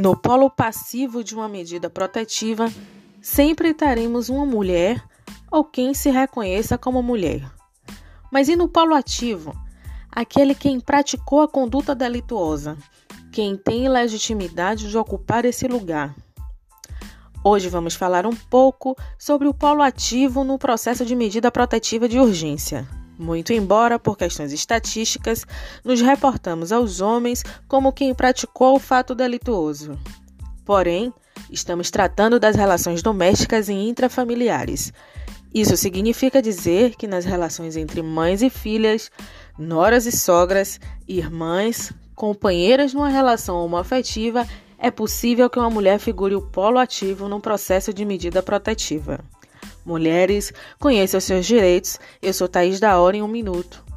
No polo passivo de uma medida protetiva, sempre teremos uma mulher ou quem se reconheça como mulher. Mas e no polo ativo? Aquele quem praticou a conduta delituosa, quem tem legitimidade de ocupar esse lugar. Hoje vamos falar um pouco sobre o polo ativo no processo de medida protetiva de urgência. Muito embora, por questões estatísticas, nos reportamos aos homens como quem praticou o fato delituoso. Porém, estamos tratando das relações domésticas e intrafamiliares. Isso significa dizer que nas relações entre mães e filhas, noras e sogras, irmãs, companheiras numa relação homoafetiva, é possível que uma mulher figure o polo ativo num processo de medida protetiva. Mulheres, conheçam seus direitos. Eu sou Thaís da Hora em um minuto.